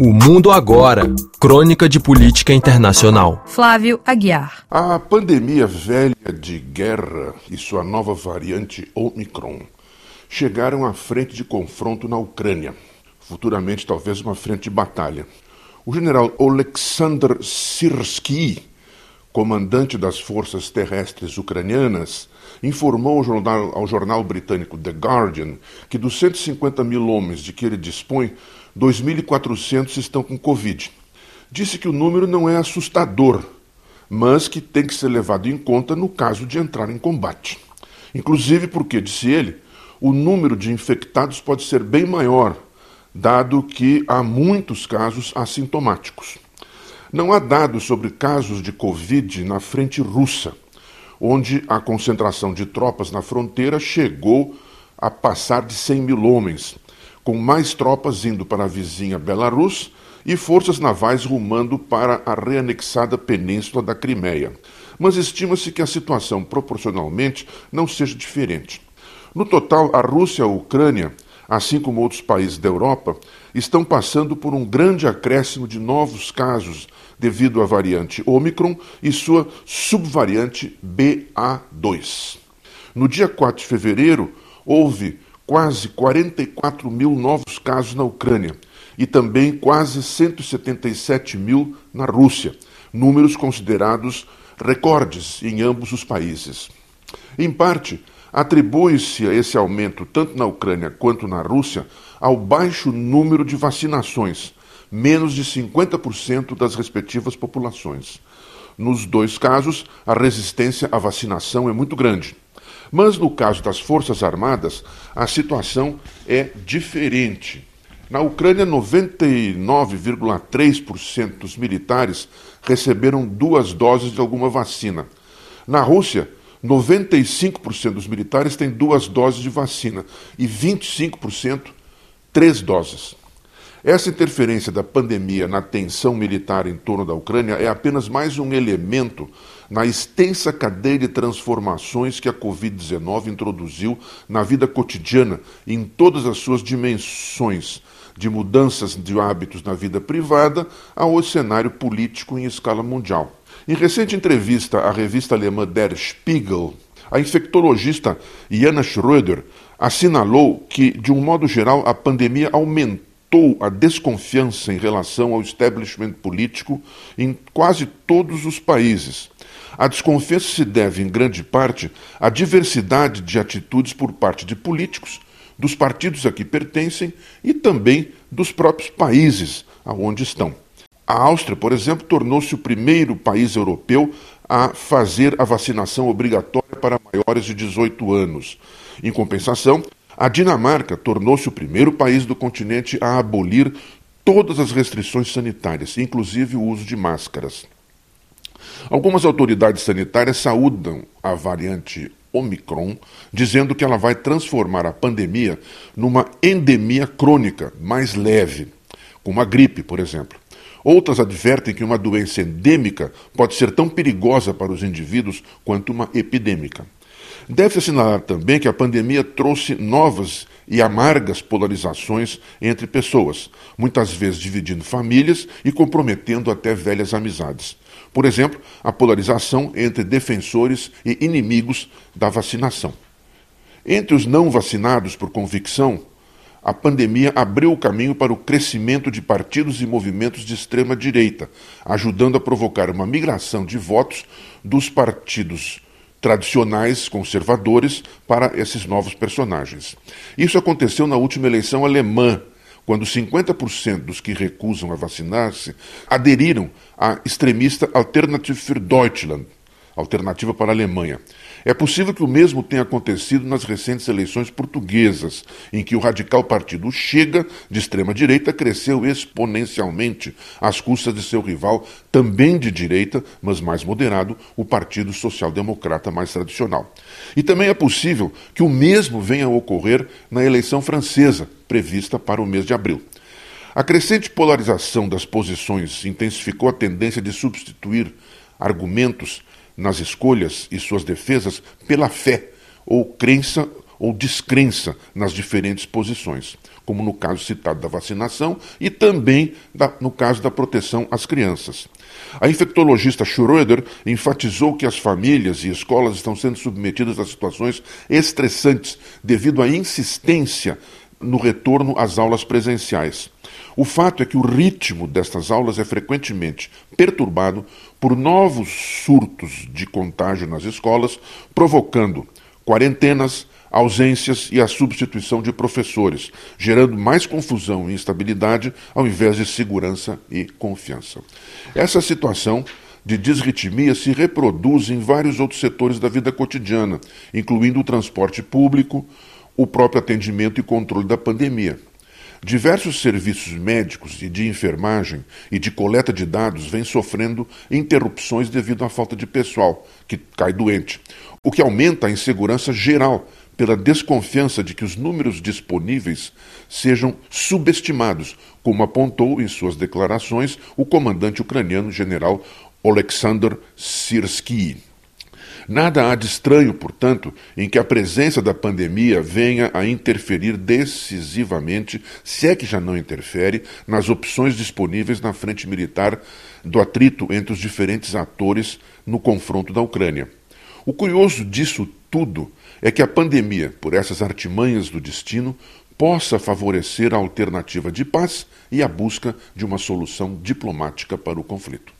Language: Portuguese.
O Mundo Agora Crônica de Política Internacional. Flávio Aguiar. A pandemia velha de guerra e sua nova variante Omicron chegaram à frente de confronto na Ucrânia, futuramente talvez uma frente de batalha. O general Oleksandr Sirsky, comandante das forças terrestres ucranianas, informou ao jornal, ao jornal britânico The Guardian que dos 150 mil homens de que ele dispõe, 2.400 estão com Covid. Disse que o número não é assustador, mas que tem que ser levado em conta no caso de entrar em combate. Inclusive porque, disse ele, o número de infectados pode ser bem maior, dado que há muitos casos assintomáticos. Não há dados sobre casos de Covid na frente russa, onde a concentração de tropas na fronteira chegou a passar de 100 mil homens, com mais tropas indo para a vizinha Belarus e forças navais rumando para a reanexada península da Crimeia. Mas estima-se que a situação proporcionalmente não seja diferente. No total, a Rússia e a Ucrânia assim como outros países da Europa, estão passando por um grande acréscimo de novos casos devido à variante Omicron e sua subvariante BA2. No dia 4 de fevereiro, houve quase 44 mil novos casos na Ucrânia e também quase 177 mil na Rússia, números considerados recordes em ambos os países. Em parte, Atribui-se esse aumento, tanto na Ucrânia quanto na Rússia, ao baixo número de vacinações, menos de 50% das respectivas populações. Nos dois casos, a resistência à vacinação é muito grande. Mas no caso das Forças Armadas, a situação é diferente. Na Ucrânia, 99,3% dos militares receberam duas doses de alguma vacina. Na Rússia, 95% dos militares têm duas doses de vacina e 25% três doses. Essa interferência da pandemia na tensão militar em torno da Ucrânia é apenas mais um elemento na extensa cadeia de transformações que a Covid-19 introduziu na vida cotidiana em todas as suas dimensões, de mudanças de hábitos na vida privada ao cenário político em escala mundial. Em recente entrevista à revista alemã Der Spiegel, a infectologista Jana Schröder assinalou que, de um modo geral, a pandemia aumentou a desconfiança em relação ao establishment político em quase todos os países. A desconfiança se deve, em grande parte, à diversidade de atitudes por parte de políticos, dos partidos a que pertencem e também dos próprios países aonde estão. A Áustria, por exemplo, tornou-se o primeiro país europeu a fazer a vacinação obrigatória para maiores de 18 anos. Em compensação, a Dinamarca tornou-se o primeiro país do continente a abolir todas as restrições sanitárias, inclusive o uso de máscaras. Algumas autoridades sanitárias saúdam a variante Omicron, dizendo que ela vai transformar a pandemia numa endemia crônica mais leve, como a gripe, por exemplo. Outras advertem que uma doença endêmica pode ser tão perigosa para os indivíduos quanto uma epidêmica. Deve-se assinalar também que a pandemia trouxe novas e amargas polarizações entre pessoas, muitas vezes dividindo famílias e comprometendo até velhas amizades. Por exemplo, a polarização entre defensores e inimigos da vacinação. Entre os não vacinados por convicção, a pandemia abriu o caminho para o crescimento de partidos e movimentos de extrema direita, ajudando a provocar uma migração de votos dos partidos tradicionais conservadores para esses novos personagens. Isso aconteceu na última eleição alemã, quando 50% dos que recusam a vacinar-se aderiram à extremista Alternative für Deutschland, Alternativa para a Alemanha. É possível que o mesmo tenha acontecido nas recentes eleições portuguesas, em que o radical partido Chega, de extrema-direita, cresceu exponencialmente às custas de seu rival, também de direita, mas mais moderado, o Partido Social Democrata mais tradicional. E também é possível que o mesmo venha a ocorrer na eleição francesa, prevista para o mês de abril. A crescente polarização das posições intensificou a tendência de substituir argumentos nas escolhas e suas defesas pela fé ou crença ou descrença nas diferentes posições. como no caso citado da vacinação e também da, no caso da proteção às crianças. A infectologista Schroeder enfatizou que as famílias e escolas estão sendo submetidas a situações estressantes devido à insistência no retorno às aulas presenciais. O fato é que o ritmo destas aulas é frequentemente perturbado por novos surtos de contágio nas escolas, provocando quarentenas, ausências e a substituição de professores, gerando mais confusão e instabilidade ao invés de segurança e confiança. Essa situação de disritmia se reproduz em vários outros setores da vida cotidiana, incluindo o transporte público, o próprio atendimento e controle da pandemia. Diversos serviços médicos e de enfermagem e de coleta de dados vêm sofrendo interrupções devido à falta de pessoal, que cai doente, o que aumenta a insegurança geral pela desconfiança de que os números disponíveis sejam subestimados, como apontou em suas declarações o comandante ucraniano general Oleksandr Sirski. Nada há de estranho, portanto, em que a presença da pandemia venha a interferir decisivamente, se é que já não interfere, nas opções disponíveis na frente militar do atrito entre os diferentes atores no confronto da Ucrânia. O curioso disso tudo é que a pandemia, por essas artimanhas do destino, possa favorecer a alternativa de paz e a busca de uma solução diplomática para o conflito.